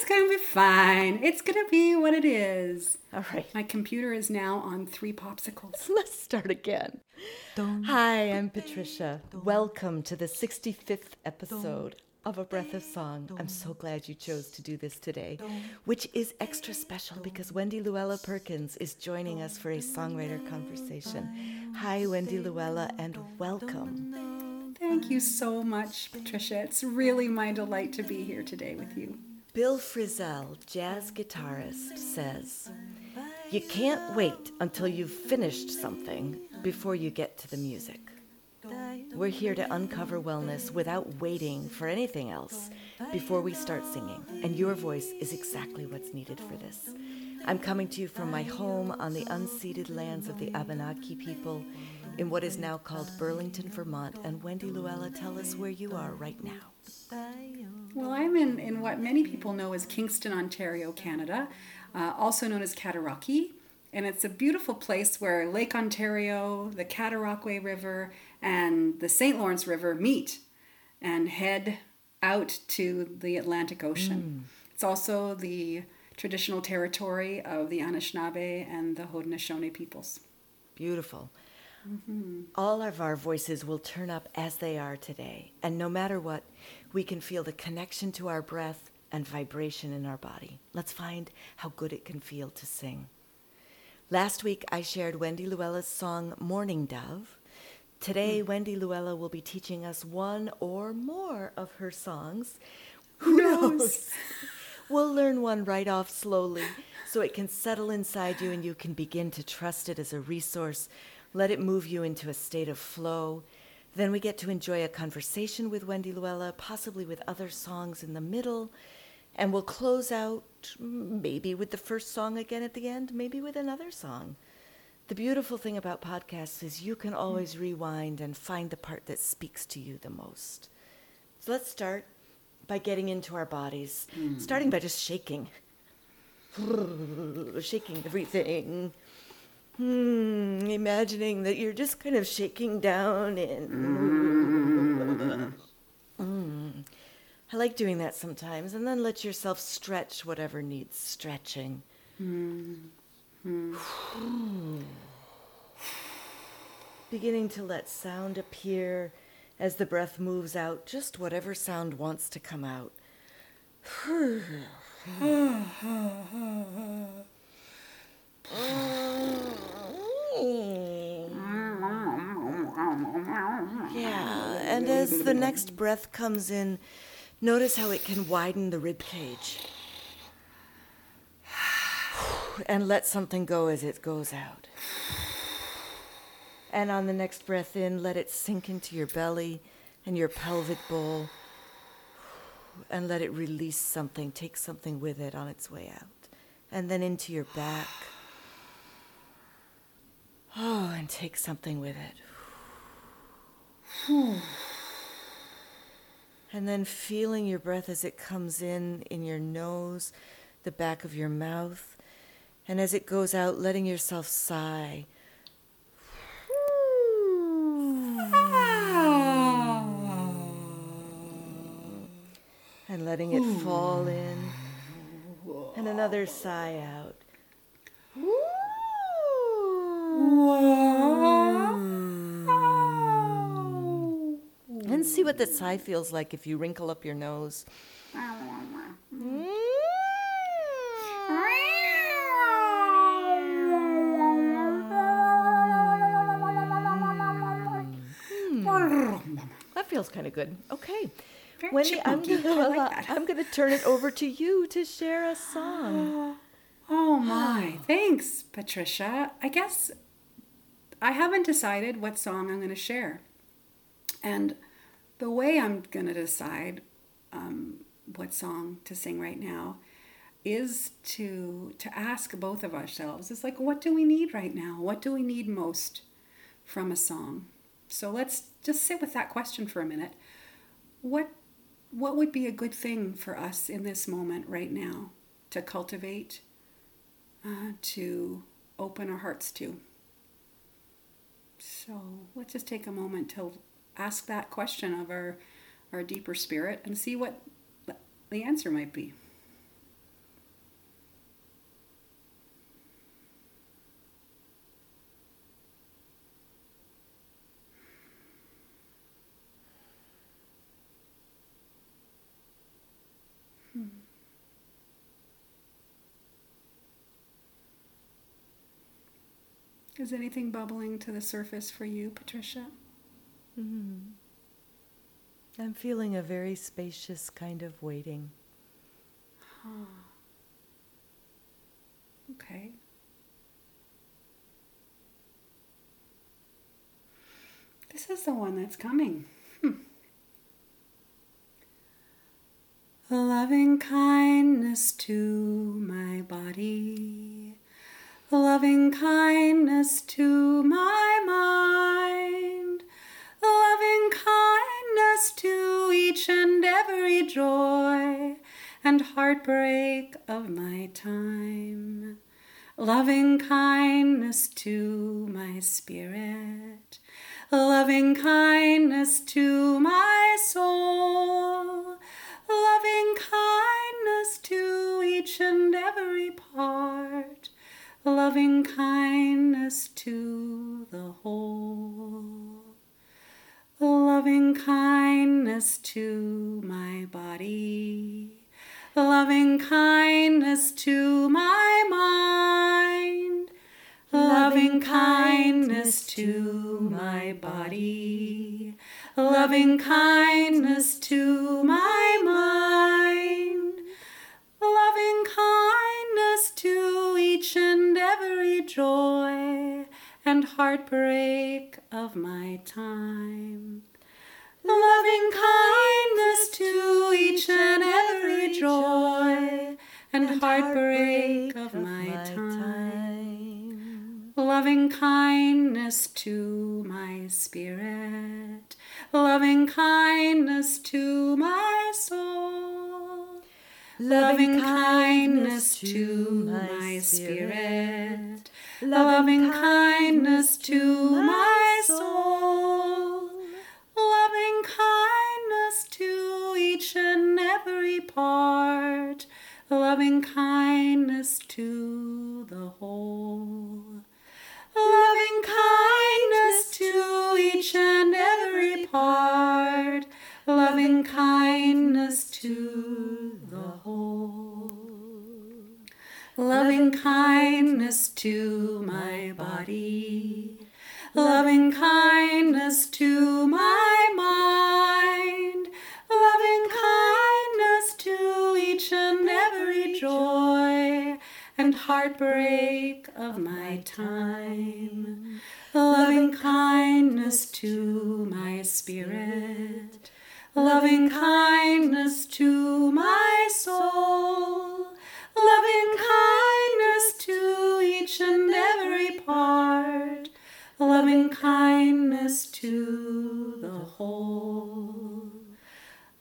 It's gonna be fine. It's gonna be what it is. All right. My computer is now on three popsicles. Let's start again. Hi, I'm Patricia. Welcome to the 65th episode of A Breath of Song. I'm so glad you chose to do this today, which is extra special because Wendy Luella Perkins is joining us for a songwriter conversation. Hi, Wendy Luella, and welcome. Thank you so much, Patricia. It's really my delight to be here today with you. Bill Frisell, jazz guitarist, says, You can't wait until you've finished something before you get to the music. We're here to uncover wellness without waiting for anything else before we start singing, and your voice is exactly what's needed for this. I'm coming to you from my home on the unceded lands of the Abenaki people in what is now called Burlington, Vermont. And Wendy Luella, tell us where you are right now. Well, I'm in, in what many people know as Kingston, Ontario, Canada, uh, also known as Cataraqui. And it's a beautiful place where Lake Ontario, the Cataraqui River, and the St. Lawrence River meet and head out to the Atlantic Ocean. It's also the traditional territory of the Anishinaabe and the Haudenosaunee peoples. Beautiful. Mm-hmm. All of our voices will turn up as they are today. And no matter what, we can feel the connection to our breath and vibration in our body. Let's find how good it can feel to sing. Last week, I shared Wendy Luella's song Morning Dove. Today, hmm. Wendy Luella will be teaching us one or more of her songs. Who knows? we'll learn one right off slowly so it can settle inside you and you can begin to trust it as a resource. Let it move you into a state of flow. Then we get to enjoy a conversation with Wendy Luella, possibly with other songs in the middle. And we'll close out maybe with the first song again at the end, maybe with another song. The beautiful thing about podcasts is you can always rewind and find the part that speaks to you the most. So let's start by getting into our bodies, hmm. starting by just shaking. shaking everything. Hmm, imagining that you're just kind of shaking down and. Mm. I like doing that sometimes, and then let yourself stretch whatever needs stretching. Beginning to let sound appear as the breath moves out, just whatever sound wants to come out. Mm. Yeah, and as the next breath comes in, notice how it can widen the rib cage. And let something go as it goes out. And on the next breath in, let it sink into your belly and your pelvic bowl. And let it release something, take something with it on its way out. And then into your back. Oh, and take something with it. And then feeling your breath as it comes in in your nose, the back of your mouth, and as it goes out, letting yourself sigh. And letting it fall in, and another sigh out. And see what the sigh feels like if you wrinkle up your nose. Mm. That feels kind of good. Okay. Very Wendy, I'm gonna, like. I'm gonna turn it over to you to share a song. Oh my, thanks, Patricia. I guess I haven't decided what song I'm going to share. And the way I'm going to decide um, what song to sing right now is to to ask both of ourselves it's like what do we need right now? What do we need most from a song? So let's just sit with that question for a minute. What what would be a good thing for us in this moment right now to cultivate uh, to open our hearts to so let's just take a moment to ask that question of our our deeper spirit and see what the answer might be Is anything bubbling to the surface for you, Patricia? Mm. I'm feeling a very spacious kind of waiting. Huh. Okay. This is the one that's coming. Hmm. Loving kindness to my body, loving kindness to my mind, loving kindness to each and every joy and heartbreak of my time, loving kindness to my spirit. Loving kindness to my soul, loving kindness to each and every part, loving kindness to the whole, loving kindness to my body, loving kindness to my mind. Loving kindness to my body, loving kindness to my mind, loving kindness to each and every joy and heartbreak of my time. Loving kindness to each and every joy and heartbreak of my time. Loving kindness to my spirit, loving kindness to my soul, loving kindness to my spirit, loving kindness to my soul, loving kindness to each and every part, loving kindness to the whole. Loving kindness to each and every part, loving kindness to the whole. Loving kindness to my body, loving kindness to my mind, loving kindness to each and every joy and heartbreak of my time, loving kindness to my spirit, loving kindness to my soul, loving kindness to each and every part, loving kindness to the whole,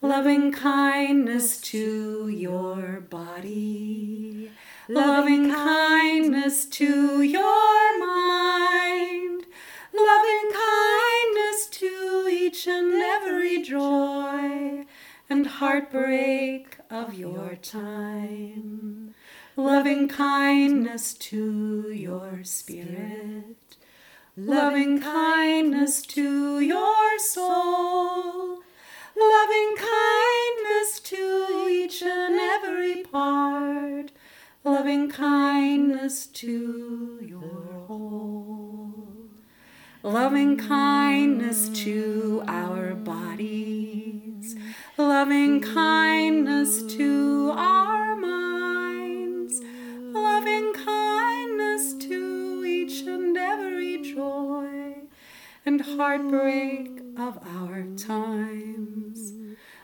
loving kindness to your body, loving kindness to your mind, loving kindness to each and every joy and heartbreak of your time, loving kindness to your spirit, loving kindness to your soul, loving kindness to each and every part, loving kindness to your whole, loving kindness to our bodies, loving kindness to our minds, loving kindness to each and every joy and heartbreak of our times,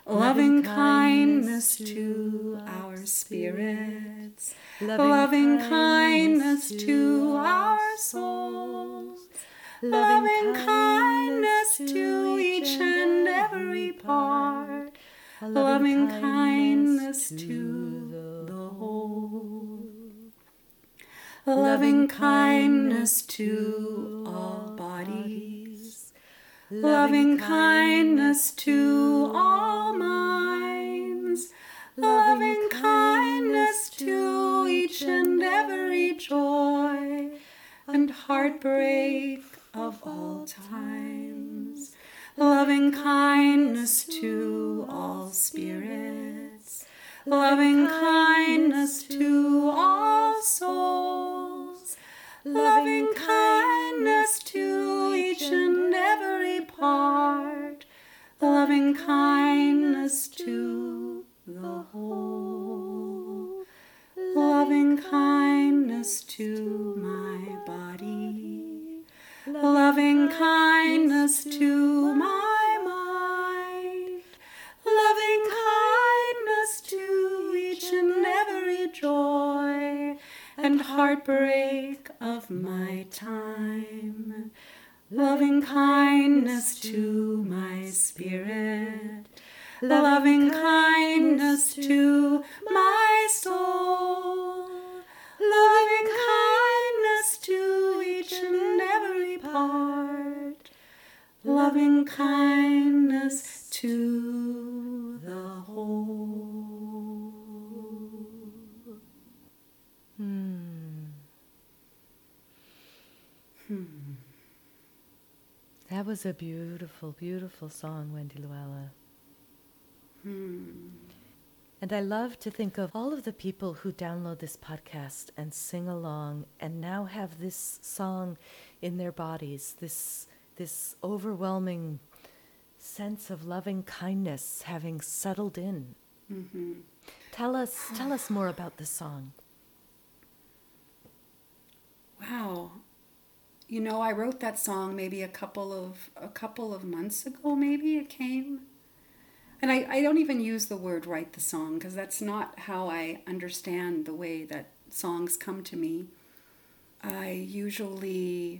loving kindness to our spirits, loving kindness to our souls, loving kindness to each and every part, loving kindness to the whole, loving kindness to all bodies, loving kindness to all minds, loving kindness to each and every joy. And heartbreak of all times, loving kindness to all spirits, loving kindness to all souls, loving kindness to each and every part, loving kindness to the whole, loving kindness to my body loving kindness to my mind, loving kindness to each and every joy and heartbreak of my time. Loving kindness to my spirit, loving kindness to my soul, loving kindness to each and every part, loving kindness to the whole. Hmm. Hmm. That was a beautiful, beautiful song, Wendy Luella. And I love to think of all of the people who download this podcast and sing along and now have this song in their bodies, this, this overwhelming sense of loving kindness having settled in. Mm-hmm. Tell us, tell us more about this song. Wow. You know, I wrote that song maybe a couple of a couple of months ago maybe it came. And I, I don't even use the word write the song because that's not how I understand the way that songs come to me. I usually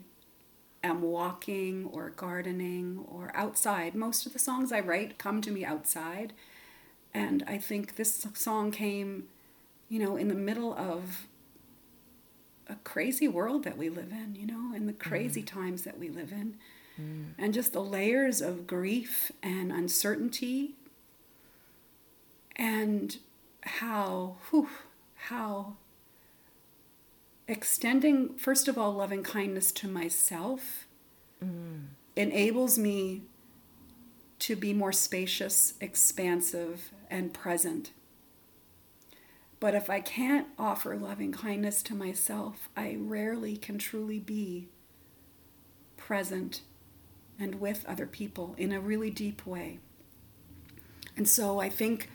am walking or gardening or outside. Most of the songs I write come to me outside. And I think this song came, you know, in the middle of a crazy world that we live in, you know, and the crazy mm. times that we live in. Mm. And just the layers of grief and uncertainty and how whew, how extending first of all loving kindness to myself mm. enables me to be more spacious, expansive, and present. But if I can't offer loving kindness to myself, I rarely can truly be present and with other people in a really deep way. And so I think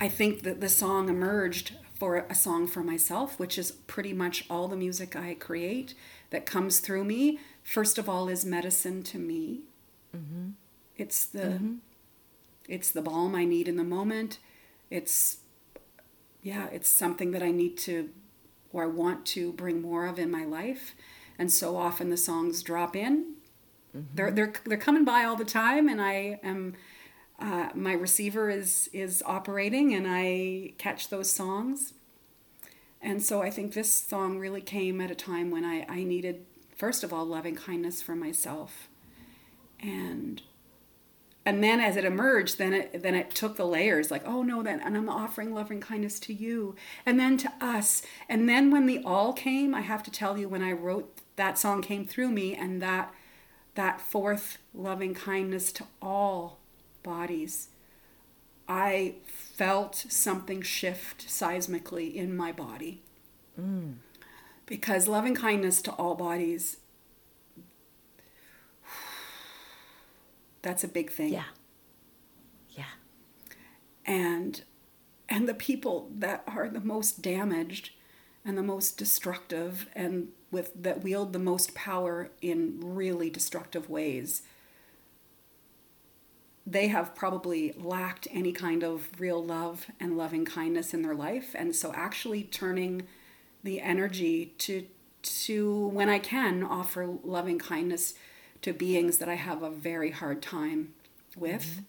I think that the song emerged for a song for myself, which is pretty much all the music I create that comes through me. First of all, is medicine to me. Mm-hmm. It's the mm-hmm. it's the balm I need in the moment. It's yeah, it's something that I need to or I want to bring more of in my life. And so often the songs drop in. They're mm-hmm. they're they're coming by all the time, and I am uh, my receiver is is operating, and I catch those songs. And so I think this song really came at a time when I, I needed, first of all, loving kindness for myself. And and then as it emerged, then it then it took the layers like, oh no, then and I'm offering loving kindness to you. And then to us. And then when the all came, I have to tell you, when I wrote that song came through me and that that fourth loving kindness to all bodies. I felt something shift seismically in my body. Mm. Because loving kindness to all bodies, that's a big thing. Yeah. Yeah. And and the people that are the most damaged and the most destructive and with that wield the most power in really destructive ways they have probably lacked any kind of real love and loving kindness in their life. And so actually turning the energy to to when i can offer loving kindness to beings that i have a very hard time with mm-hmm.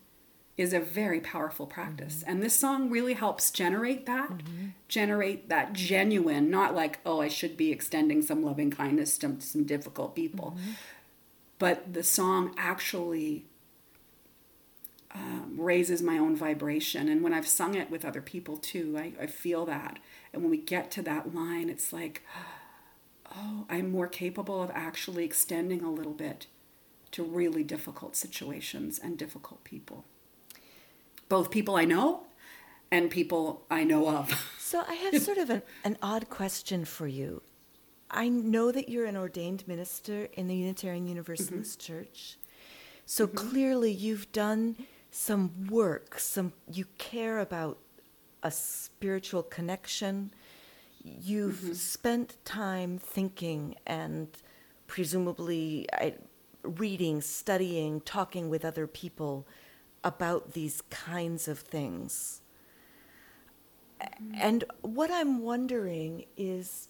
is a very powerful practice. Mm-hmm. And this song really helps generate that mm-hmm. generate that genuine not like oh i should be extending some loving kindness to some difficult people. But the song actually um, raises my own vibration. And when I've sung it with other people too, I, I feel that. And when we get to that line, it's like, oh, I'm more capable of actually extending a little bit to really difficult situations and difficult people. Both people I know and people I know of. So I have sort of an, an odd question for you. I know that you're an ordained minister in the Unitarian Universalist Church. So clearly you've done some work, some you care about a spiritual connection. You've mm-hmm. spent time thinking and presumably I, reading, studying, talking with other people about these kinds of things. Mm-hmm. And what I'm wondering is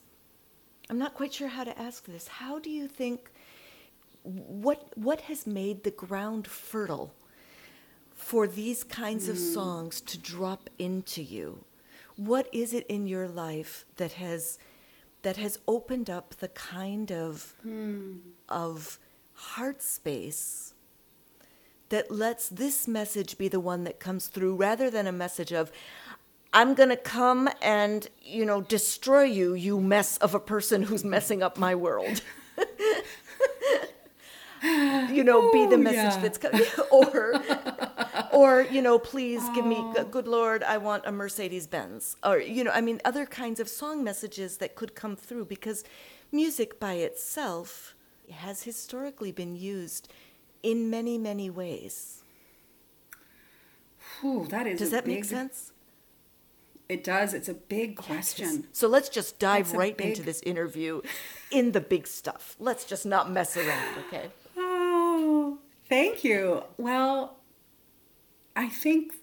I'm not quite sure how to ask this. How do you think what what has made the ground fertile for these kinds mm. of songs to drop into you? What is it in your life that has that has opened up the kind of mm. of heart space that lets this message be the one that comes through rather than a message of I'm going to come and, you know, destroy you, you mess of a person who's messing up my world. you know, be the message yeah. that's coming. or, or, you know, please give me, oh. good Lord, I want a Mercedes Benz. Or, you know, I mean, other kinds of song messages that could come through because music by itself has historically been used in many, many ways. Whew, that is Does that big, make sense? It does. It's a big question. So let's just dive right big... into this interview in the big stuff. Let's just not mess around, okay? Oh, thank you. Well, I think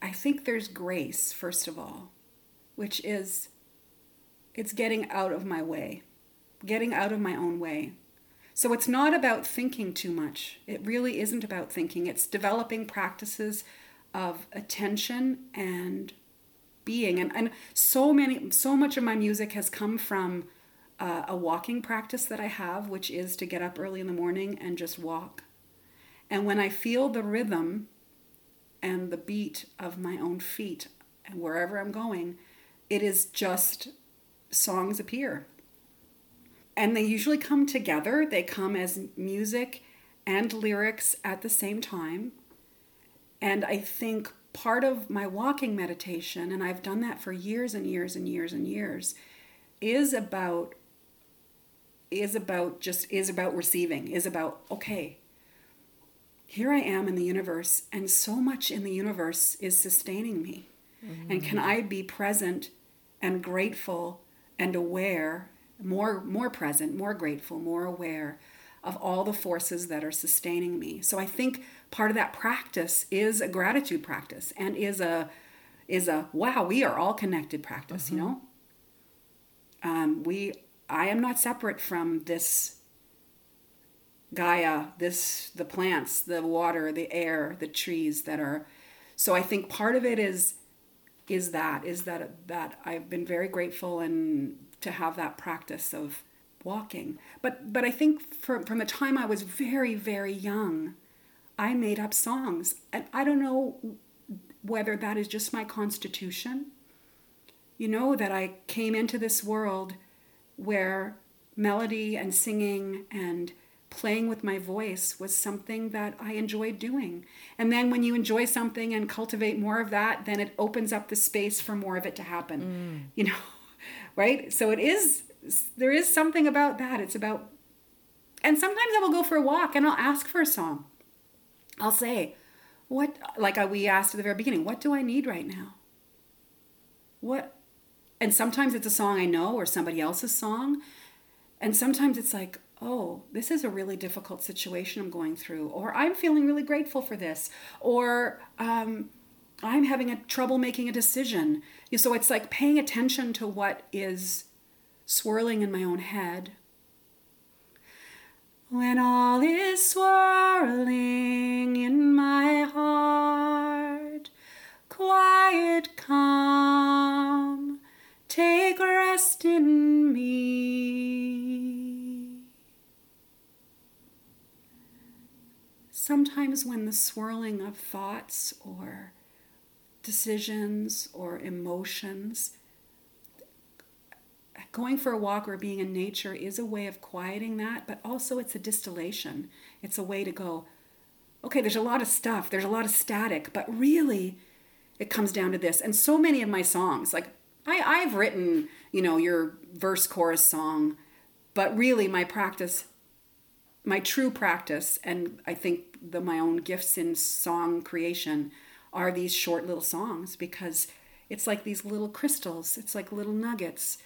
I think there's grace first of all, which is it's getting out of my way. Getting out of my own way. So it's not about thinking too much. It really isn't about thinking. It's developing practices of attention and being and, and so many so much of my music has come from uh, a walking practice that i have which is to get up early in the morning and just walk and when i feel the rhythm and the beat of my own feet and wherever i'm going it is just songs appear and they usually come together they come as music and lyrics at the same time and i think part of my walking meditation, and I've done that for years and years and years and years, is about is about just is about receiving, is about okay. Here I am in the universe, and so much in the universe is sustaining me. Mm-hmm. And can I be present and grateful and aware, more more present, more grateful, more aware of all the forces that are sustaining me. So I think part of that practice is a gratitude practice and is a is a wow we are all connected practice mm-hmm. you know um, we i am not separate from this gaia this the plants the water the air the trees that are so i think part of it is is that is that that i've been very grateful and to have that practice of walking. But but I think from from the time I was very very young, I made up songs, and I don't know whether that is just my constitution. You know that I came into this world where melody and singing and playing with my voice was something that I enjoyed doing. And then when you enjoy something and cultivate more of that, then it opens up the space for more of it to happen. Mm. You know, right? So it is there is something about that. It's about, and sometimes I will go for a walk and I'll ask for a song. I'll say, what, like we asked at the very beginning, what do I need right now? What, and sometimes it's a song I know or somebody else's song. And sometimes it's like, oh, this is a really difficult situation I'm going through, or I'm feeling really grateful for this, or um, I'm having a trouble making a decision. So it's like paying attention to what is swirling in my own head. When all is swirling in my heart, quiet, calm, take rest in me. Sometimes, when the swirling of thoughts or decisions or emotions going for a walk or being in nature is a way of quieting that, but also it's a distillation. It's a way to go, okay, there's a lot of stuff, there's a lot of static, but really it comes down to this. And so many of my songs, like I, I've written, you know, your verse chorus song, but really my practice, my true practice, and I think the my own gifts in song creation are these short little songs because it's like these little crystals. It's like little nuggets.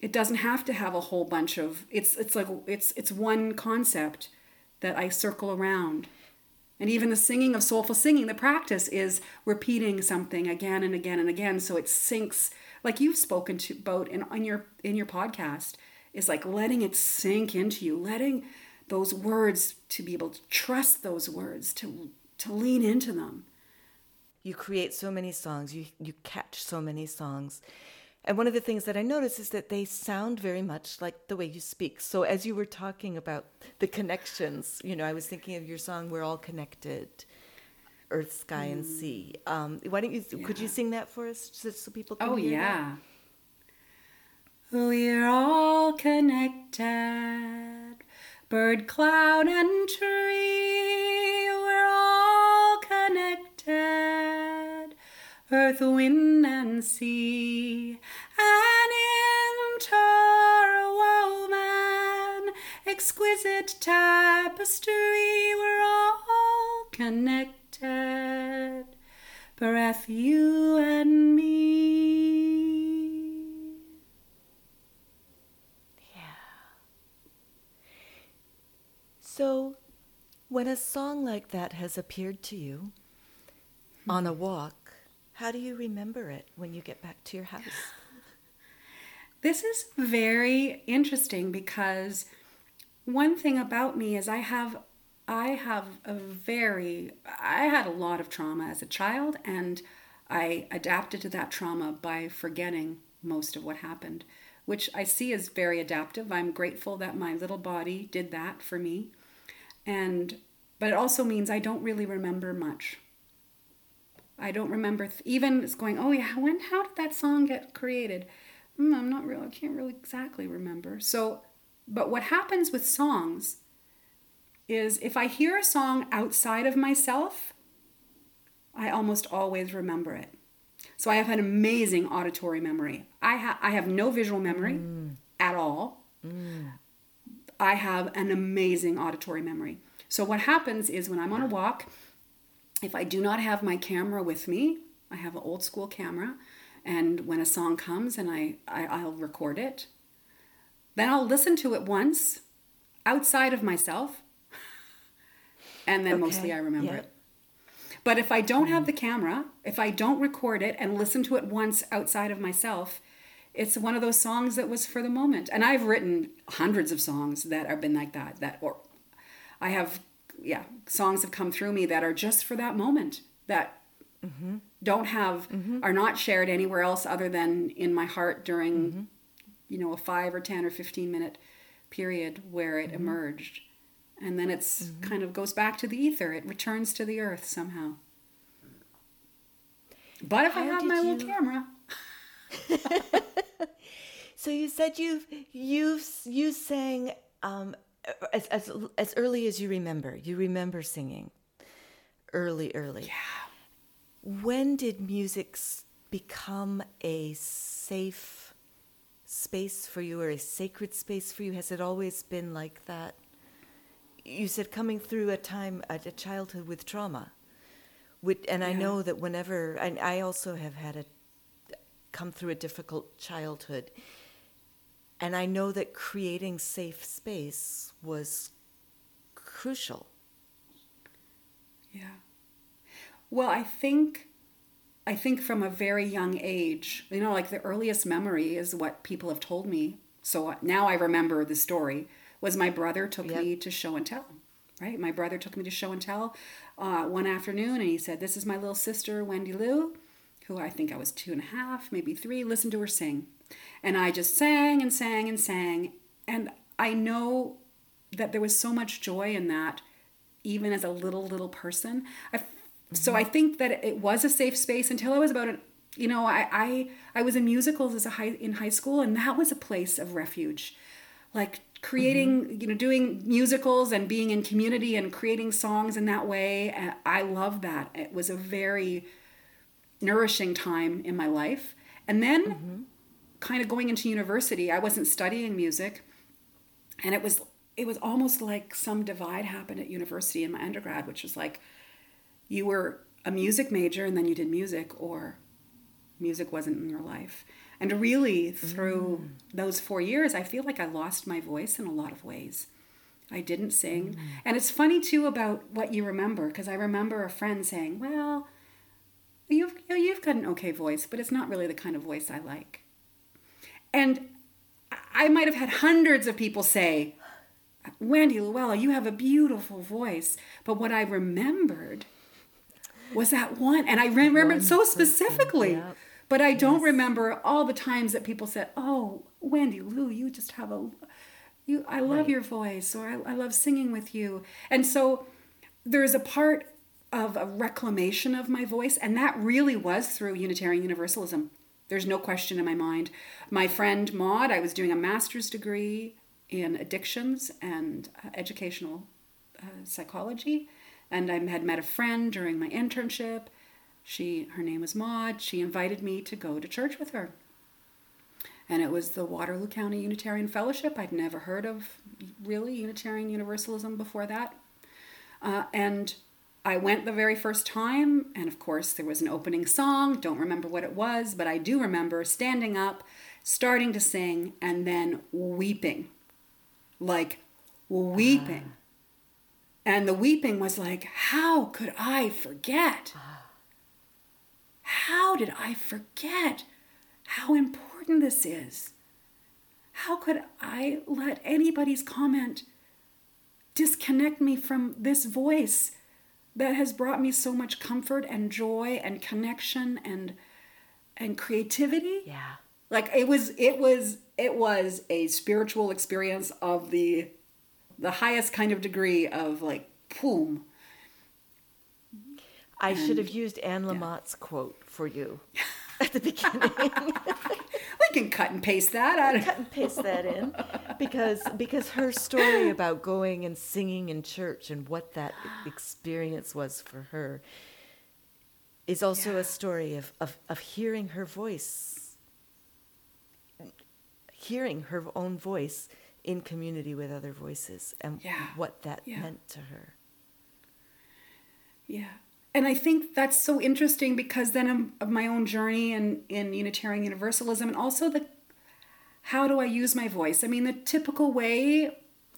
It doesn't have to have a whole bunch of it's it's like it's it's one concept that I circle around. And even the singing of soulful singing, the practice is repeating something again and again and again so it sinks like you've spoken to about in, in your in your podcast is like letting it sink into you, letting those words to be able to trust those words, to to lean into them. You create so many songs, you you catch so many songs. And one of the things that I notice is that they sound very much like the way you speak. So as you were talking about the connections, you know, I was thinking of your song "We're All Connected," Earth, Sky, mm. and Sea. Um, why don't you? Yeah. Could you sing that for us, so, so people can? Oh yeah. That? We're all connected, bird, cloud, and tree. We're all connected, earth, wind, and sea. An interwoven, exquisite tapestry. We're all connected, breath, you and me. Yeah. So, when a song like that has appeared to you hmm. on a walk, how do you remember it when you get back to your house? This is very interesting because one thing about me is I have I have a very I had a lot of trauma as a child and I adapted to that trauma by forgetting most of what happened, which I see as very adaptive. I'm grateful that my little body did that for me. And but it also means I don't really remember much. I don't remember th- even it's going, oh yeah, when how did that song get created? Mm, I'm not real. I can't really exactly remember. So, but what happens with songs is if I hear a song outside of myself, I almost always remember it. So I have an amazing auditory memory. I have I have no visual memory mm. at all. Mm. I have an amazing auditory memory. So what happens is when I'm on a walk if I do not have my camera with me, I have an old school camera, and when a song comes and I, I will record it, then I'll listen to it once outside of myself, and then okay. mostly I remember it. But if I don't have mm. the camera, if I don't record it and listen to it once outside of myself, it's one of those songs that was for the moment. And I've written hundreds of songs that have been like that. That or I have yeah, songs have come through me that are just for that moment that mm-hmm. don't have mm-hmm. are not shared anywhere else other than in my heart during mm-hmm. you know a 5 or 10 or 15 minute period where it mm-hmm. emerged and then it's mm-hmm. kind of goes back to the ether it returns to the earth somehow but if How i have my you... little camera so you said you've you've you sang um, as, as, as early as you remember, you remember singing early, early. Yeah. When did music become a safe space for you or a sacred space for you? Has it always been like that? You said coming through a time, a, a childhood with trauma. With, and yeah. I know that whenever, I also have had a come through a difficult childhood and I know that creating safe space was crucial. Yeah. Well, I think I think from a very young age, you know, like the earliest memory is what people have told me. So now I remember the story was my brother took yep. me to show and tell. Right, my brother took me to show and tell uh, one afternoon, and he said, "This is my little sister Wendy Lu, who I think I was two and a half, maybe three. Listen to her sing." And I just sang and sang and sang. And I know that there was so much joy in that, even as a little, little person. I, mm-hmm. So I think that it was a safe space until I was about a, you know, I, I, I was in musicals as a high, in high school, and that was a place of refuge. Like creating, mm-hmm. you know, doing musicals and being in community and creating songs in that way. I love that. It was a very nourishing time in my life. And then mm-hmm kind of going into university, I wasn't studying music, and it was it was almost like some divide happened at university in my undergrad, which was like you were a music major and then you did music, or music wasn't in your life. And really, through mm. those four years, I feel like I lost my voice in a lot of ways. I didn't sing. Mm. And it's funny too about what you remember, because I remember a friend saying, Well, you've, you know, you've got an okay voice, but it's not really the kind of voice I like. And I might have had hundreds of people say, Wendy Luella, you have a beautiful voice. But what I remembered was that one. And I remembered so specifically. Yep. But I don't remember all the times that people said, "Oh, Wendy Lu, you just have a you I love right. your voice or I, I love singing with you." And so there's a part of a reclamation of my voice and that really was through Unitarian Universalism. There's no question in my mind. My friend Maud, I was doing a master's degree in addictions and uh, educational uh, psychology, and I had met a friend during my internship she her name was Maud. She invited me to go to church with her. And it was the Waterloo County Unitarian Fellowship. I'd never heard of really Unitarian Universalism before that. Uh, and I went the very first time, and of course, there was an opening song. Don't remember what it was, but I do remember standing up, starting to sing, and then weeping. Like weeping. Uh. And the weeping was like, how could I forget? Uh how did I forget how important this is? How could I let anybody's comment disconnect me from this voice that has brought me so much comfort and joy and connection and and creativity? Yeah. Like it was it was it was a spiritual experience of the the highest kind of degree of like boom I and, should have used Anne Lamott's yeah. quote for you at the beginning. we can cut and paste that. out. Cut and paste that in because because her story about going and singing in church and what that experience was for her is also yeah. a story of, of, of hearing her voice, hearing her own voice in community with other voices and yeah. what that meant to her. Yeah and I think that's so interesting because then of, my own journey in, in Unitarian Universalism and also the how do I use my voice? I mean, the typical way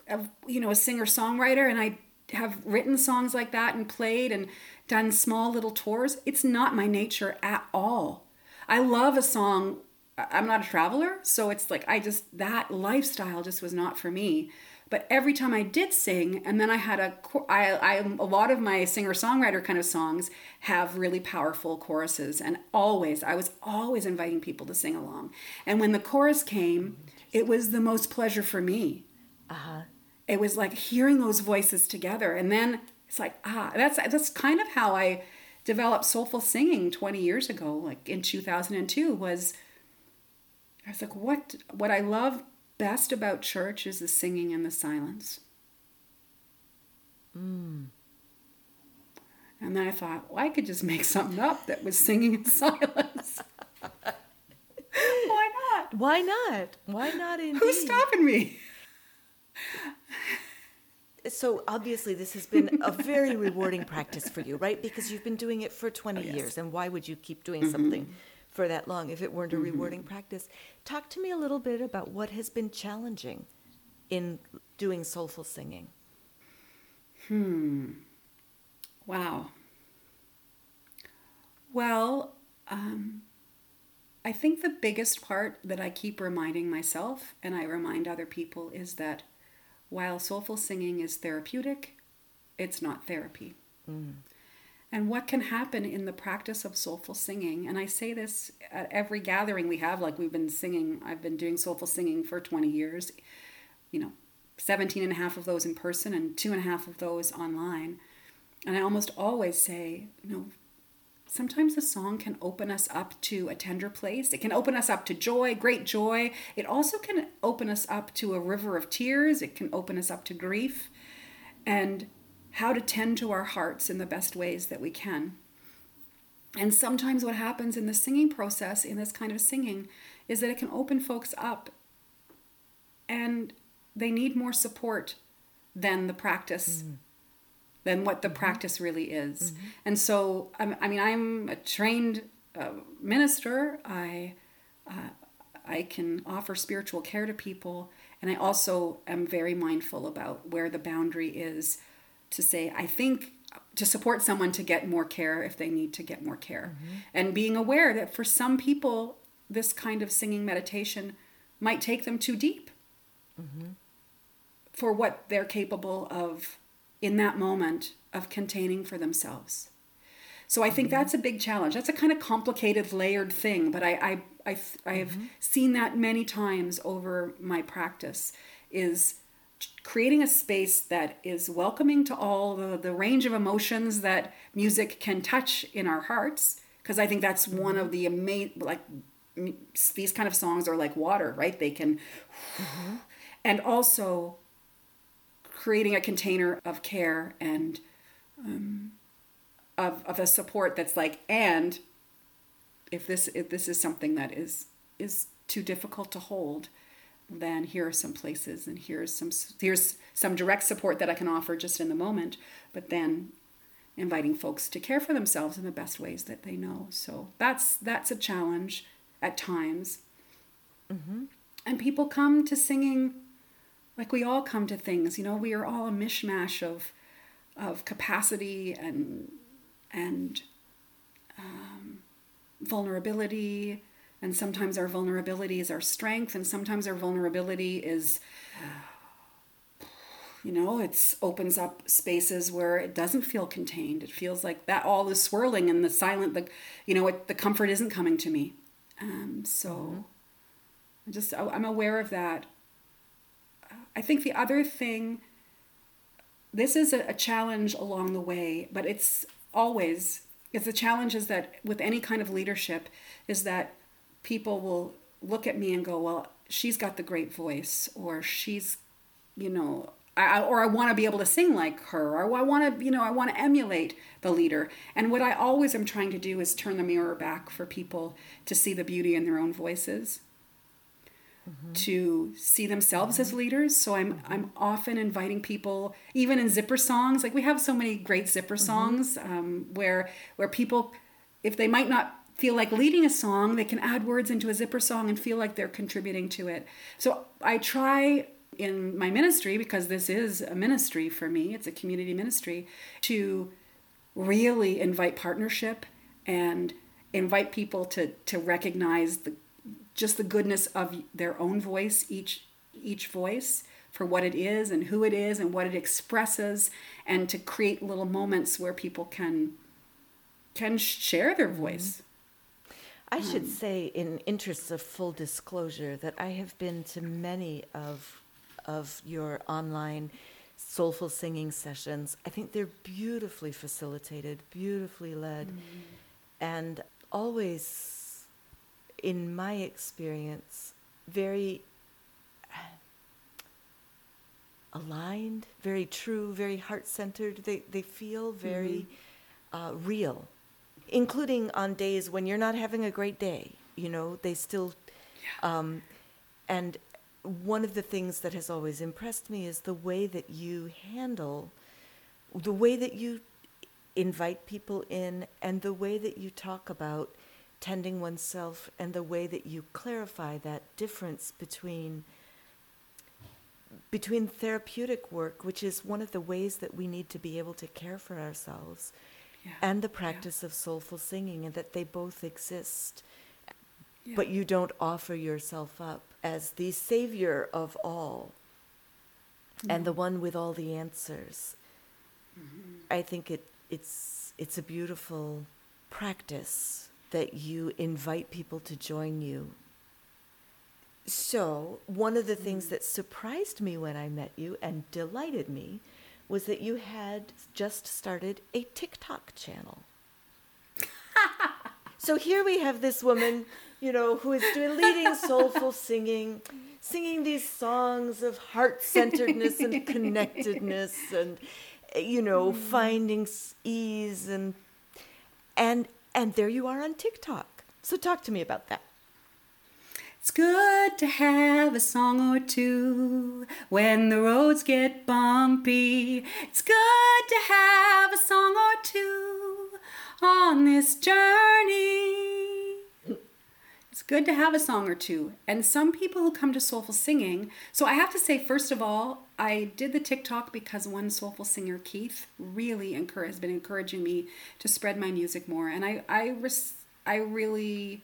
of, you know, a singer songwriter, and I have written songs like that and played and done small little tours. It's not my nature at all. I love a song. I'm not a traveler, so it's like I just, that lifestyle just was not for me. But every time I did sing, and then I had a, I, I, a lot of my singer songwriter kind of songs have really powerful choruses, and always, I was always inviting people to sing along. And when the chorus came, it was the most pleasure for me. Uh-huh. It was like hearing those voices together, and then it's like ah, that's that's kind of how I developed soulful singing 20 years ago, like in 2002. Was I was like, what what I love best about church is the singing and the silence. Mm. And then I thought, well, I could just make something up that was singing in silence. Why not? Why not? Why not indeed? Who's stopping me? So obviously this has been a very rewarding practice for you, right? Because you've been doing it for 20 oh, yes. years and why would you keep doing mm-hmm. something for that long if it weren't a mm-hmm. rewarding practice. Talk to me a little bit about what has been challenging in doing soulful singing. Hmm. Wow. Well, um, I think the biggest part that I keep reminding myself and I remind other people is that while soulful singing is therapeutic, it's not therapy. Mm and what can happen in the practice of soulful singing. And I say this at every gathering we have, like we've been singing, I've been doing soulful singing for 20 years, you know, 17 and a half of those in person and two and a half of those online. And I almost always say, you know, sometimes a song can open us up to a tender place. It can open us up to joy, great joy. It also can open us up to a river of tears. It can open us up to grief. And how to tend to our hearts in the best ways that we can. And sometimes what happens in the singing process, in this kind of singing, is that it can open folks up and they need more support than the practice than what the practice really is. And so i mean i'm a trained uh, minister. I uh, i can offer spiritual care to people. And i also am very mindful about where the boundary is to say i think to support someone to get more care if they need to get more care. Mm-hmm. And being aware that for some people this kind of singing meditation might take them too deep mm-hmm. for what they're capable of in that moment of containing for themselves. So I think mm-hmm. that's a big challenge. That's a kind of complicated, layered thing, but I I I, I have seen that many times over my practice is creating a space that is welcoming to all the, the range of emotions that music can touch in our hearts because i think that's one of the amazing like these kind of songs are like water right? They can and also creating a container of care and um, of, of a support that's like and if this if this is something that is is too difficult to hold then here are some places and here's some here's some direct support that I can offer just in the moment but then inviting folks to care for themselves in the best ways that they know. So that's that's a challenge at times. And people come to singing like we all come to things you know we are all a mishmash of of capacity and and um, vulnerability and sometimes our vulnerability is our strength and sometimes our vulnerability is you know it's opens up spaces where it doesn't feel contained. It feels like that all is swirling and the silent the you know it, the comfort isn't coming to me. Um, so I just i'm aware of that. I think the other thing this is a, a challenge along the way but it's always it's the challenge is that with any kind of leadership is that people will look at me and go well she's got the great voice or she's you know I, or I want to be able to sing like her, or I want to, you know, I want to emulate the leader. And what I always am trying to do is turn the mirror back for people to see the beauty in their own voices, mm-hmm. to see themselves as mm-hmm. leaders. So I'm mm-hmm. I'm often inviting people, even in zipper songs. Like we have so many great zipper songs um, where where people, if they might not feel like leading a song, they can add words into a zipper song and feel like they're contributing to it. So I try in my ministry, because this is a ministry for me, it's a community ministry, to really invite partnership and invite people to, to recognize the just the goodness of their own voice, each each voice for what it is and who it is and what it expresses, and to create little moments where people can can share their voice. I should say, in interests of full disclosure, that I have been to many of of your online soulful singing sessions. I think they're beautifully facilitated, beautifully led, mm. and always, in my experience, very uh, aligned, very true, very heart centered. They they feel very mm-hmm. uh, real, including on days when you're not having a great day. You know, they still. Um, and one of the things that has always impressed me is the way that you handle, the way that you invite people in, and the way that you talk about tending oneself, and the way that you clarify that difference between between therapeutic work, which is one of the ways that we need to be able to care for ourselves, Yeah. and the Yeah. practice of soulful singing, and that they both exist. Yeah. But you don't offer yourself up as the savior of all and the one with all the answers. Mm-hmm. I think it, it's, it's a beautiful practice that you invite people to join you. So, one of the things mm. that surprised me when I met you and delighted me was that you had just started a TikTok channel. so here we have this woman, you know, who is doing leading soulful singing, singing these songs of heart centeredness and connectedness and you know, hmm. finding ease and and and there you are on TikTok. So talk to me about that. It's good to have a song or two when the roads get bumpy. It's good to have a song or two on this journey. It's good to have a song or two. And some people who come to soulful singing, so I have to say, first of all, I did the TikTok because one soulful singer, Keith, really encourage, has been encouraging me to spread my music more. And I, I, res, I really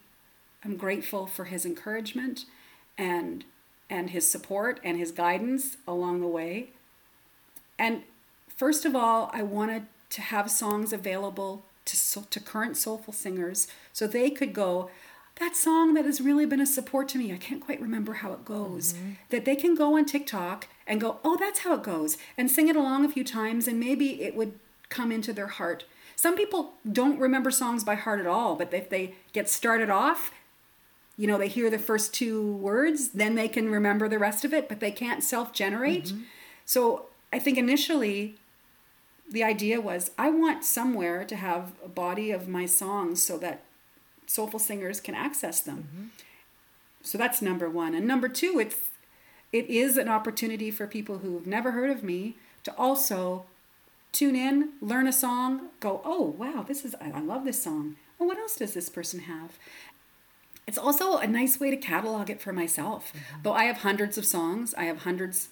am grateful for his encouragement and and his support and his guidance along the way. And first of all, I wanted to have songs available to, to current soulful singers so they could go, that song that has really been a support to me, I can't quite remember how it goes, mm-hmm. that they can go on TikTok and go, oh, that's how it goes, and sing it along a few times, and maybe it would come into their heart. Some people don't remember songs by heart at all, but if they get started off, you know, they hear the first two words, then they can remember the rest of it, but they can't self generate. Mm-hmm. So I think initially the idea was I want somewhere to have a body of my songs so that soulful singers can access them. Mm-hmm. So that's number one. And number two, it's it is an opportunity for people who've never heard of me to also tune in, learn a song, go, oh wow, this is I love this song. Oh, what else does this person have? It's also a nice way to catalog it for myself. Mm-hmm. Though I have hundreds of songs, I have hundreds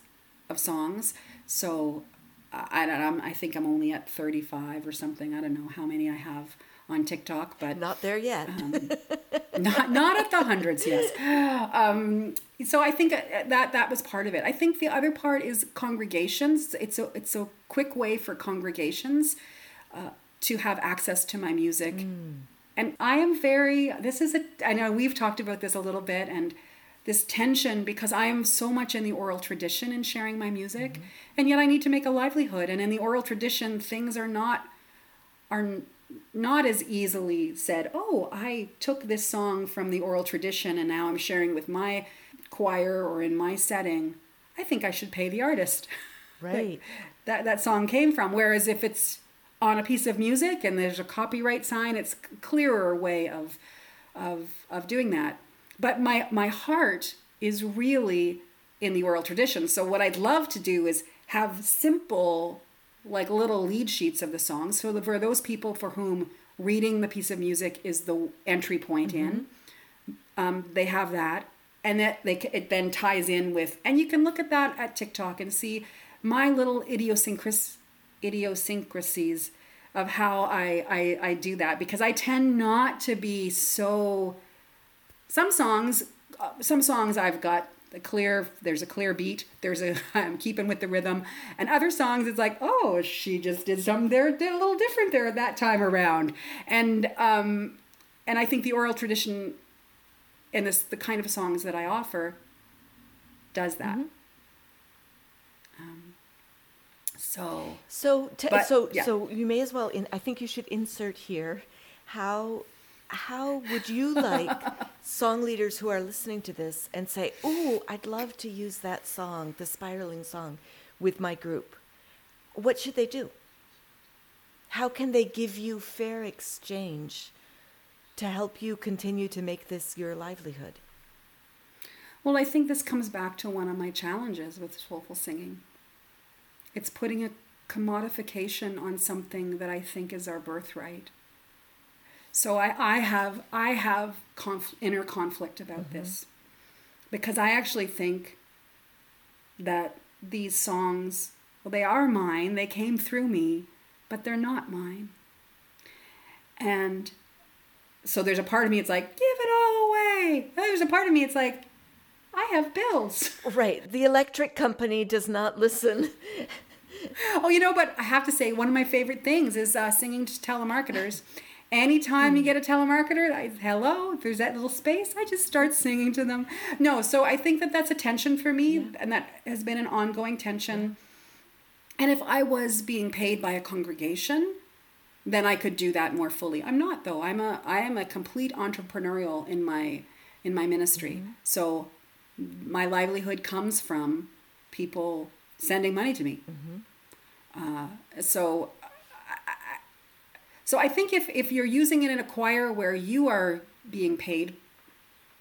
of songs. So I, I'm, I think I'm only at 35 or something. I don't know how many I have on TikTok, but not there yet. um, not not at the hundreds, yes. Um, so I think uh, that that was part of it. I think the other part is congregations. It's a it's a quick way for congregations uh, to have access to my music, mm. And I am very. This is a. I know we've talked about this a little bit, and this tension because I am so much in the oral tradition in sharing my music, mm-hmm. and yet I need to make a livelihood. And in the oral tradition, things are not are not as easily said, oh, I took this song from the oral tradition and now I'm sharing with my choir or in my setting. I think I should pay the artist. Right. that, that song came from. Whereas if it's on a piece of music and there's a copyright sign, it's a clearer way of, of, of doing that. But my, my heart is really in the oral tradition. So what I'd love to do is have simple like little lead sheets of the songs. So for those people for whom reading the piece of music is the entry point mm-hmm. in, um, they have that, and that they it then ties in with, and you can look at that at TikTok and see my little idiosyncras- idiosyncrasies of how I, I I do that because I tend not to be so. Some songs, uh, some songs I've got a clear there's a clear beat there's a i'm keeping with the rhythm and other songs it's like oh she just did something there did a little different there that time around and um and i think the oral tradition and this the kind of songs that i offer does that mm-hmm. So so t- but, so yeah. so you may as well in i think you should insert here how how would you like song leaders who are listening to this and say, "Oh, I'd love to use that song, the spiraling song, with my group"? What should they do? How can they give you fair exchange to help you continue to make this your livelihood? Well, I think this comes back to one of my challenges with soulful singing. It's putting a commodification on something that I think is our birthright. So I, I have I have conf- inner conflict about mm-hmm. this because I actually think that these songs, well, they are mine. They came through me, but they're not mine. And so there's a part of me it's like give it all away. There's a part of me it's like I have bills. Right. The electric company does not listen. oh, you know, but I have to say one of my favorite things is uh, singing to telemarketers. Anytime you hmm. get a telemarketer, I, hello, if there's that little space, I just start singing to them. No, so I think that that's a tension for me, yeah. and that has been an ongoing tension. And if I was being paid by a congregation, then I could do that more fully. I'm not though. I'm a I am a complete entrepreneurial in my in my ministry. Mm-hmm. So my livelihood comes from people sending money to me. Mm-hmm. Uh, so so I think if, if you're using it in a choir where you are being paid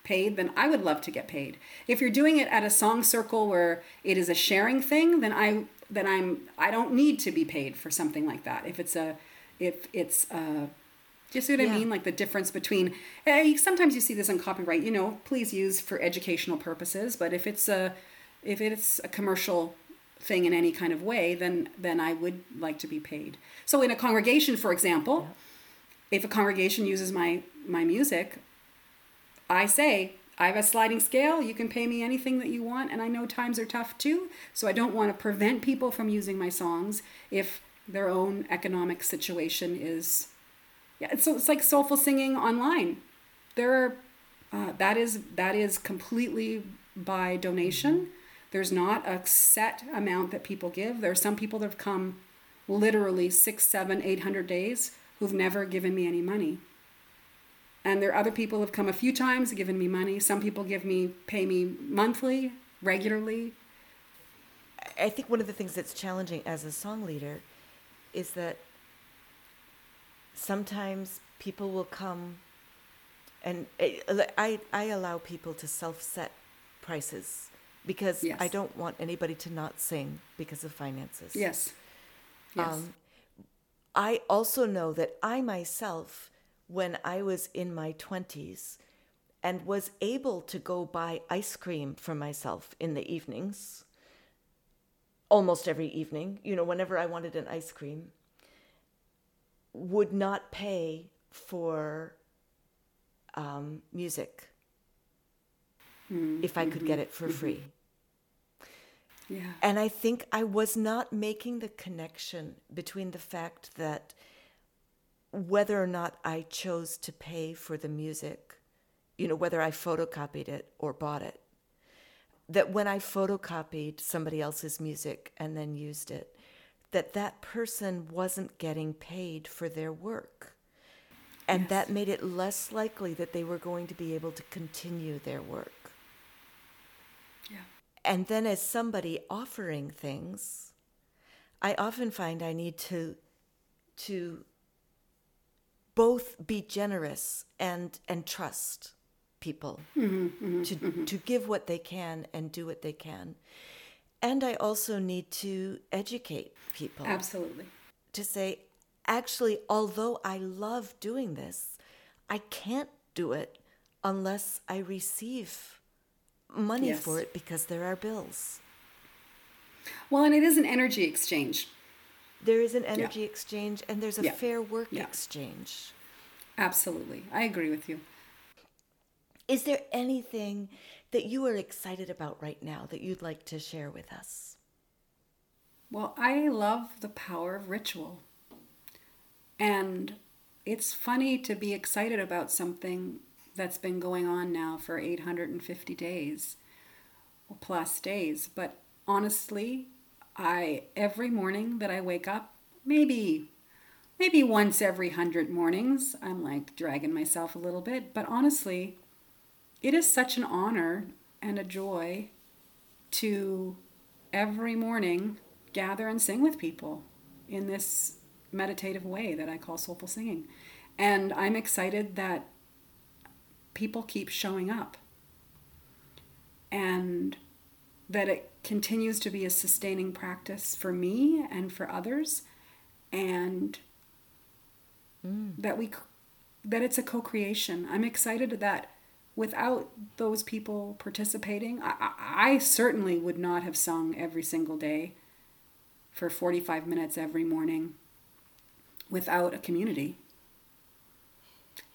paid, then I would love to get paid. If you're doing it at a song circle where it is a sharing thing, then I then I'm I don't need to be paid for something like that. If it's a if it's a do you see what I mean? Like the difference between eh, sometimes you see this on copyright. You know, please use for educational purposes. But if it's a if it's a commercial thing in any kind of way, then then I would like to be paid. So in a congregation, for example, if a congregation uses my my music, I say I have a sliding scale. You can pay me anything that you want, and I know times are tough too. So I don't want to prevent people from using my songs if their own economic situation is yeah, it's, so it's like soulful singing online. There are uh, that is that is completely by donation. There's not a set amount that people give. There are some people that have come literally six, seven, eight hundred days who've never given me any money. And there are other people who've come a few times, given me money. Some people give me pay me monthly, regularly. I think one of the things that's challenging as a song leader is that sometimes people will come and I, I, I allow people to self set prices because Yes. I don't want anybody to not sing because of finances. Yes. Yes. Um, I also know that I myself, when I was in my 20s and was able to go buy ice cream for myself in the evenings, almost every evening, you know, whenever I wanted an ice cream, would not pay for um, music hmm. if I could get it for mm-hmm. free. Mm-hmm. yeah. And I think I was not making the connection between the fact that whether or not I chose to pay for the music, you know, whether I photocopied it or bought it, that when I photocopied somebody else's music and then used it, that that person wasn't getting paid for their work. And Yes. that made it less likely that they were going to be able to continue their work. Yeah. And then as somebody offering things, I often find I need to to both be generous and and trust people mm-hmm, mm-hmm, to mm-hmm. to give what they can and do what they can. And I also need to educate people Absolutely. to say, actually, although I love doing this, I can't do it unless I receive money Yes. for it because there are bills. Well, and it is an energy exchange. There is an energy exchange and there's a Yeah. fair work Yeah. exchange. Absolutely. I agree with you. Is there anything that you are excited about right now that you'd like to share with us? Well, I love the power of ritual. And it's funny to be excited about something that's been going on now for 850 days plus days. But honestly, I every morning that I wake up, maybe maybe once every 100 mornings, I'm like dragging myself a little bit, but honestly, it is such an honor and a joy to every morning gather and sing with people in this meditative way that I call soulful singing. And I'm excited that people keep showing up and that it continues to be a sustaining practice for me and for others and mm. that we that it's a co-creation. I'm excited that without those people participating, I, I, certainly would not have sung every single day for 45 minutes every morning without a community.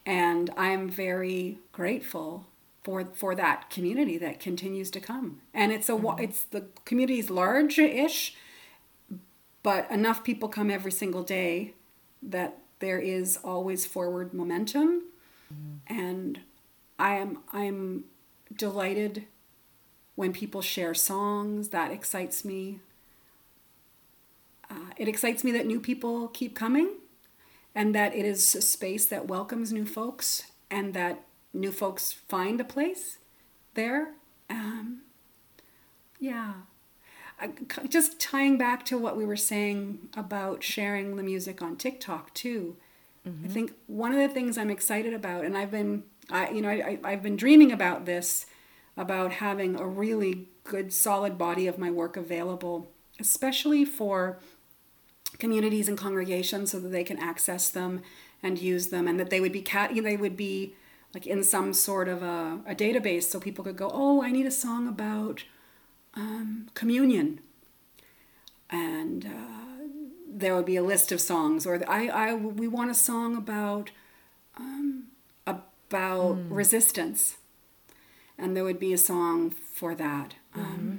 And I'm very grateful for for that community that continues to come. And it's a wa mm-hmm. it's the community's large-ish, but enough people come every single day that there is always forward momentum. Mm-hmm. And I am I'm delighted when people share songs. That excites me. Uh, it excites me that new people keep coming and that it is a space that welcomes new folks and that new folks find a place there. Um, yeah. I- c- just tying back to what we were saying about sharing the music on TikTok too. I think one of the things I'm excited about, and I've been I, you know, I, I've been dreaming about this, about having a really good, solid body of my work available, especially for communities and congregations, so that they can access them and use them, and that they would be cat, they would be like in some sort of a, a database, so people could go, oh, I need a song about um, communion, and uh, there would be a list of songs, or I, I, we want a song about um, about mm. resistance, and there would be a song for that. Um, mm-hmm.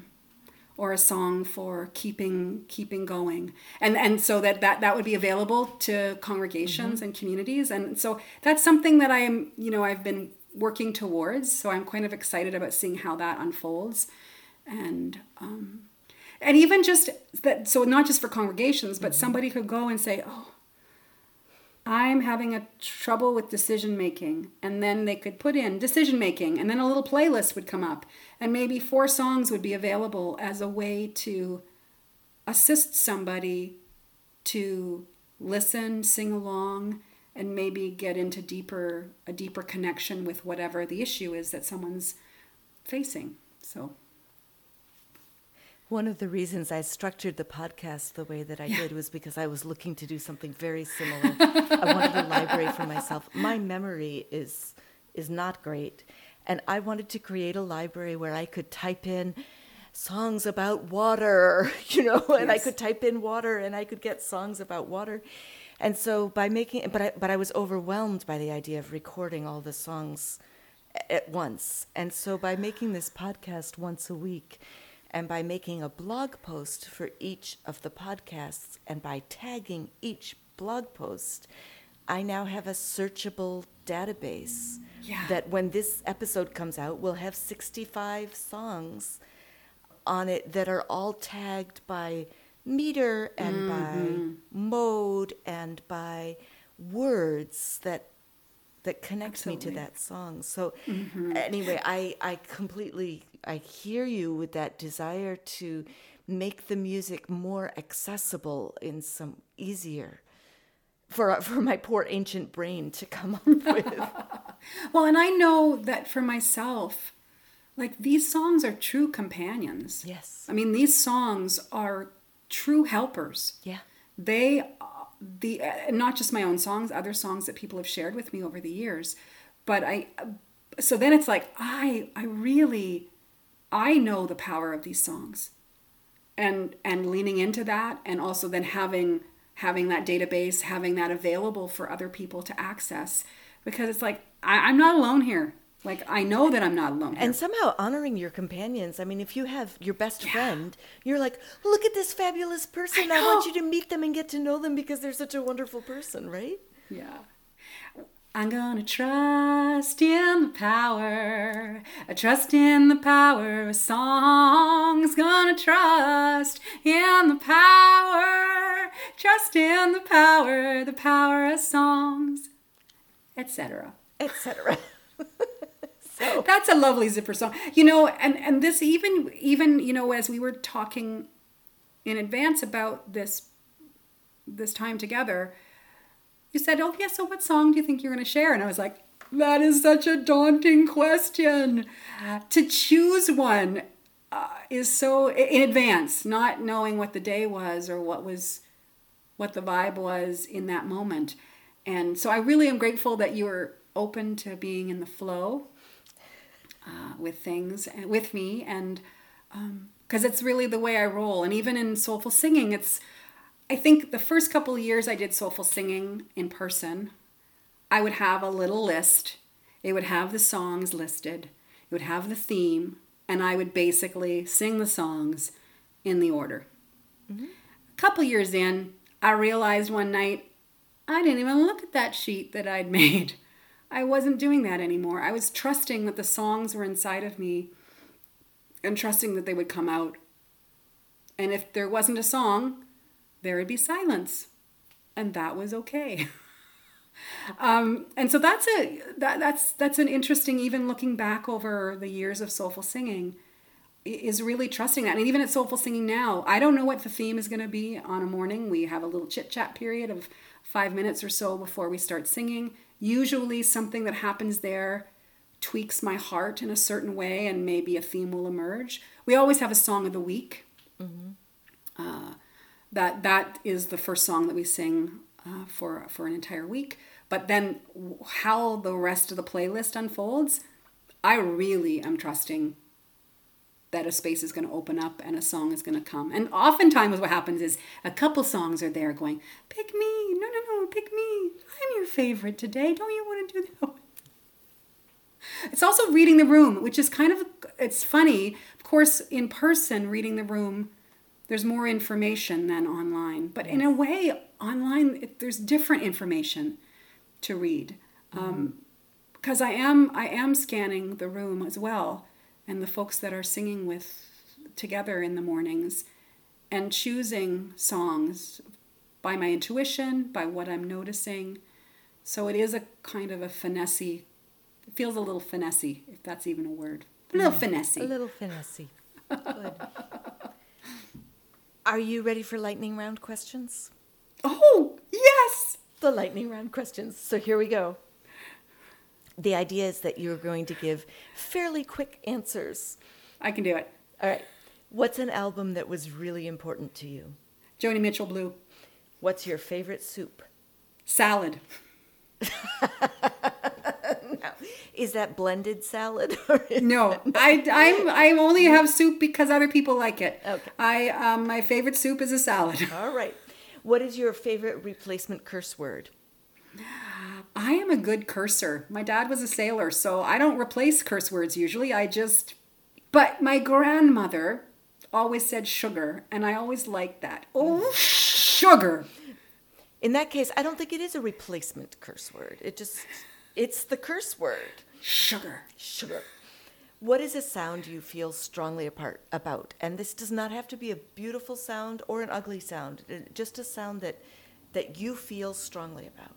or a song for keeping keeping going and and so that that, that would be available to congregations mm-hmm. and communities and so that's something that i am you know i've been working towards so i'm kind of excited about seeing how that unfolds and um, and even just that so not just for congregations but mm-hmm. somebody could go and say oh I'm having a trouble with decision making. And then they could put in decision making, and then a little playlist would come up. And maybe four songs would be available as a way to assist somebody to listen, sing along, and maybe get into deeper a deeper connection with whatever the issue is that someone's facing. So one of the reasons I structured the podcast the way that I yeah. did was because I was looking to do something very similar. I wanted a library for myself. My memory is is not great, and I wanted to create a library where I could type in songs about water, you know, and yes. I could type in water and I could get songs about water. And so by making but I but I was overwhelmed by the idea of recording all the songs at once. And so by making this podcast once a week, and by making a blog post for each of the podcasts and by tagging each blog post, I now have a searchable database yeah. that when this episode comes out, will have 65 songs on it that are all tagged by meter and mm-hmm. by mode and by words that that connect Absolutely. me to that song. So mm-hmm. anyway, I I completely I hear you with that desire to make the music more accessible in some easier for uh, for my poor ancient brain to come up with. well, and I know that for myself, like these songs are true companions. Yes. I mean, these songs are true helpers. Yeah. They uh, the uh, not just my own songs, other songs that people have shared with me over the years, but I uh, so then it's like I I really I know the power of these songs. And and leaning into that and also then having having that database, having that available for other people to access. Because it's like I, am not alone here. Like I know that I'm not alone. Here. And somehow honoring your companions. I mean, if you have your best yeah. friend, you're like, look at this fabulous person. I, I want you to meet them and get to know them because they're such a wonderful person, right? Yeah. I'm gonna trust in the power. I trust in the power of songs. Gonna trust in the power. Trust in the power, the power of songs, etc. Etc. so that's a lovely zipper song. You know, and and this even even you know as we were talking in advance about this this time together you said, Oh, yeah, so what song do you think you're going to share? And I was like, That is such a daunting question. To choose one uh, is so in advance, not knowing what the day was or what was what the vibe was in that moment. And so I really am grateful that you were open to being in the flow uh, with things and with me and because um, it's really the way I roll. And even in soulful singing, it's I think the first couple of years I did soulful singing in person, I would have a little list. It would have the songs listed, it would have the theme, and I would basically sing the songs in the order. Mm-hmm. A couple years in, I realized one night I didn't even look at that sheet that I'd made. I wasn't doing that anymore. I was trusting that the songs were inside of me and trusting that they would come out. And if there wasn't a song, there would be silence, and that was okay. um, and so that's a that, that's that's an interesting. Even looking back over the years of soulful singing, is really trusting that. And even at soulful singing now, I don't know what the theme is going to be on a morning. We have a little chit chat period of five minutes or so before we start singing. Usually, something that happens there tweaks my heart in a certain way, and maybe a theme will emerge. We always have a song of the week. Uh, that that is the first song that we sing uh, for for an entire week. But then how the rest of the playlist unfolds, I really am trusting that a space is going to open up and a song is going to come. And oftentimes what happens is a couple songs are there going, "Pick me. No, no, no, pick me. I'm your favorite today. Don't you want to do that?" It's also reading the room, which is kind of it's funny. Of course, in person reading the room there's more information than online. But in a way, online it, there's different information to read mm-hmm. um, because I am I am scanning the room as well, and the folks that are singing with together in the mornings, and choosing songs by my intuition, by what I'm noticing. So it is a kind of a finessey. It feels a little finessey, if that's even a word. A little mm. finessey. A little finessey. Good. Are you ready for lightning round questions? Oh yes. The lightning round questions. So here we go. The idea is that you're going to give fairly quick answers. I can do it. All right. What's an album that was really important to you? Joni Mitchell Blue. What's your favorite soup? Salad. Is that blended salad? No, I I'm I only have soup because other people like it. Okay. I um my favorite soup is a salad. All right. What is your favorite replacement curse word? I am a good cursor. My dad was a sailor, so I don't replace curse words usually. I just but my grandmother always said sugar, and I always liked that. Oh, sugar. In that case, I don't think it is a replacement curse word. It just, it's the curse word. Sugar. Sugar. What is a sound you feel strongly apart about? And this does not have to be a beautiful sound or an ugly sound. uh, Just a sound that that you feel strongly about.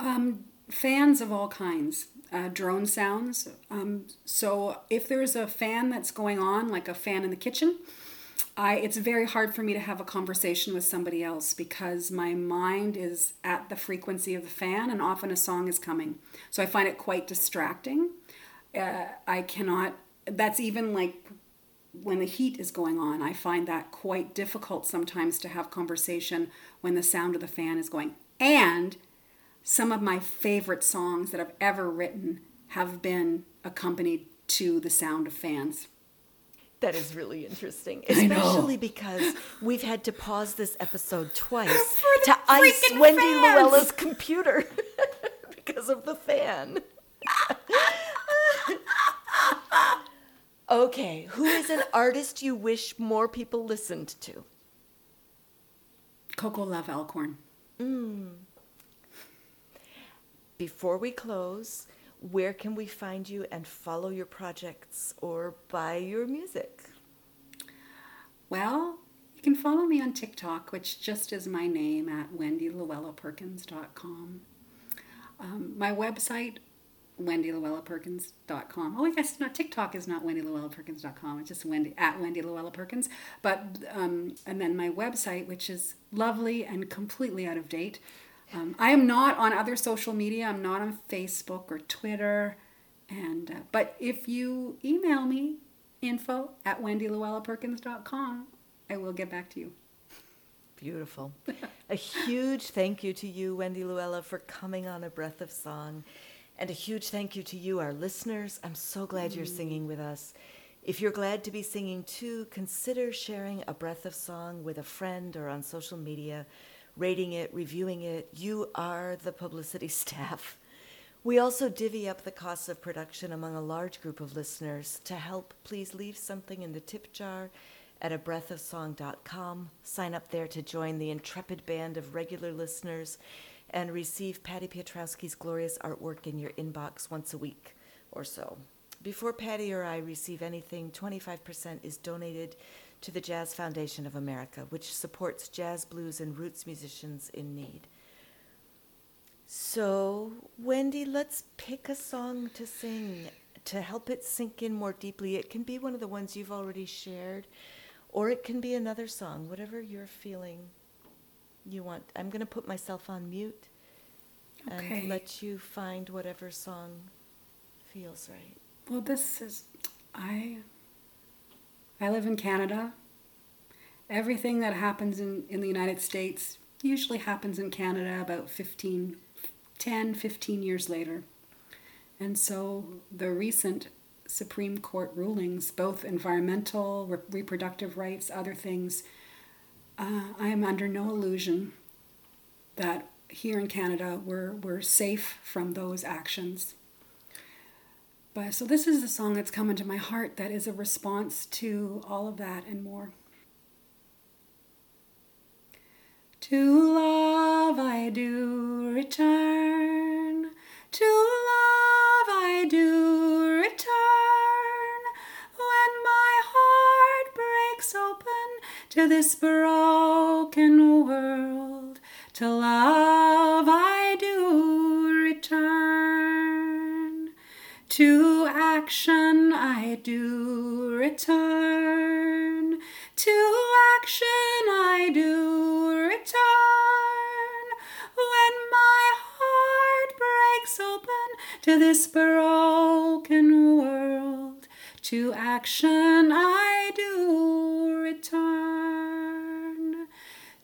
Um, fans of all kinds, uh, drone sounds. Um, so if there's a fan that's going on, like a fan in the kitchen, I it's very hard for me to have a conversation with somebody else because my mind is at the frequency of the fan, and often a song is coming. So I find it quite distracting. Uh, I cannot. That's even like when the heat is going on. I find that quite difficult sometimes to have conversation when the sound of the fan is going. And some of my favorite songs that I've ever written have been accompanied to the sound of fans. That is really interesting, especially because we've had to pause this episode twice to ice freaking Wendy fans. Luella's computer because of the fan. okay, who is an artist you wish more people listened to? Coco Love Alcorn. Hmm. Before we close, where can we find you and follow your projects or buy your music? Well, you can follow me on TikTok, which just is my name at wendyluellaperkins.com. Um, my website, wendyluellaperkins.com. Oh, I guess not. TikTok is not wendyluellaperkins.com. It's just Wendy at Wendy Luella Perkins. But um, and then my website, which is lovely and completely out of date. Um, I am not on other social media. I'm not on Facebook or Twitter. And uh, but if you email me info at wendyluellaperkins.com, I will get back to you. Beautiful. a huge thank you to you, Wendy Luella, for coming on A Breath of Song. And a huge thank you to you, our listeners. I'm so glad you're singing with us. If you're glad to be singing too, consider sharing A Breath of Song with a friend or on social media, rating it, reviewing it. You are the publicity staff. We also divvy up the costs of production among a large group of listeners. To help, please leave something in the tip jar at a breathofsong.com. Sign up there to join the intrepid band of regular listeners and receive Patty Piotrowski's glorious artwork in your inbox once a week or so. Before Patty or I receive anything, 25% is donated to the Jazz Foundation of America, which supports jazz, blues, and roots musicians in need. So, Wendy, let's pick a song to sing to help it sink in more deeply. It can be one of the ones you've already shared, or it can be another song, whatever you're feeling you want. I'm going to put myself on mute Okay. and let you find whatever song feels right. Well, this is I I live in Canada. Everything that happens in, in the United States usually happens in Canada about 15 10 15 years later. And so the recent Supreme Court rulings, both environmental, re- reproductive rights, other things, uh, I am under no illusion that here in Canada we're, we're safe from those actions. But so this is the song that's come into my heart that is a response to all of that and more. To love I do return, to love I do return. When my heart breaks open to this broken world, to love I do return. To action I do return. To action I do return. When my heart breaks open to this broken world, to action I do return.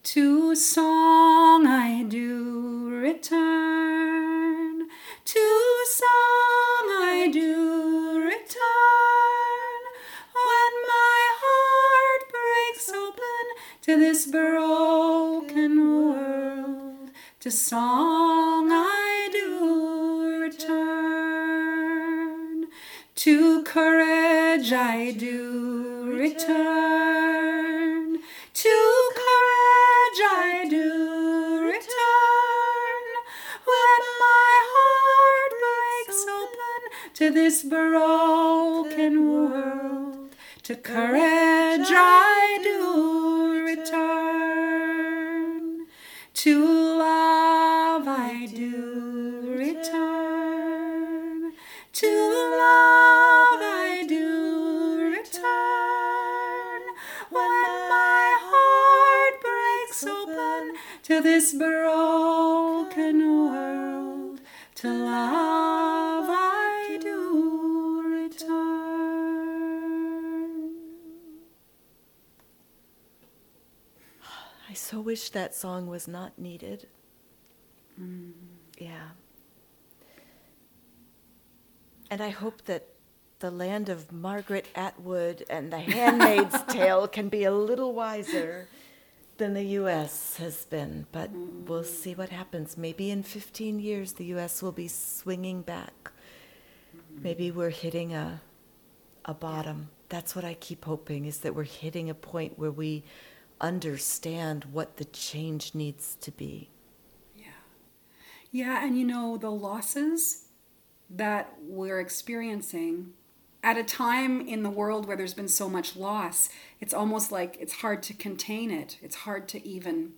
To song I do return. To song to this broken world, to song I do return. To courage I do return. To courage I do return. When my heart breaks open to this broken world, to courage I do return. To love I do return. To love I do return. When my heart breaks open to this broken world, to love so wish that song was not needed. Mm. Yeah. And I hope that the land of Margaret Atwood and The Handmaid's Tale can be a little wiser than the U.S. has been. But we'll mm. see what happens. Maybe in 15 years, the U.S. will be swinging back. Maybe mm. we're hitting a, a bottom. That's what I keep hoping, is that we're hitting a point where we understand what the change needs to be. Yeah. Yeah, and you know, the losses that we're experiencing at a time in the world where there's been so much loss, it's almost like it's hard to contain it. It's hard to even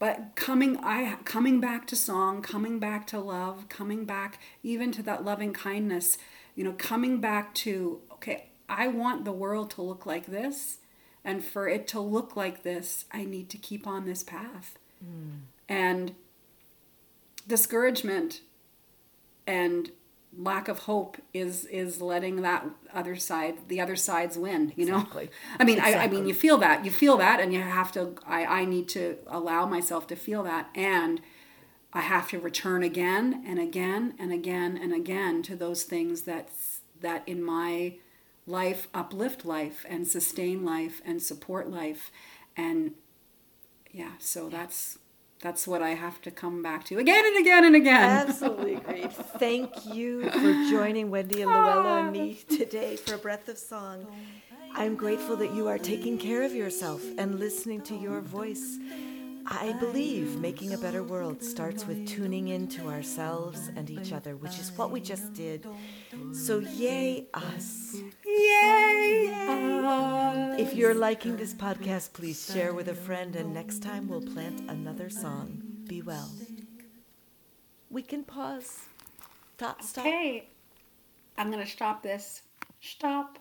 but coming I coming back to song, coming back to love, coming back even to that loving kindness, you know, coming back to okay, I want the world to look like this and for it to look like this, I need to keep on this path. Hmm. And discouragement and lack of hope is is letting that other side the other sides win you know Exactly. i mean I, I mean you feel that you feel that and you have to I, I need to allow myself to feel that and i have to return again and again and again and again to those things that that in my life uplift life and sustain life and support life and yeah so that's that's what i have to come back to again and again and again Absolutely agreed. Thank you for joining Wendy and Luella and ah, me today for a breath of song. I'm grateful that you are taking care of yourself and listening to your voice. I believe making a better world starts with tuning into ourselves and each other, which is what we just did. So, yay us. Yay! If you're liking this podcast, please share with a friend, and next time we'll plant another song. Be well. We can pause. Stop, stop. Okay, I'm gonna stop this. Stop.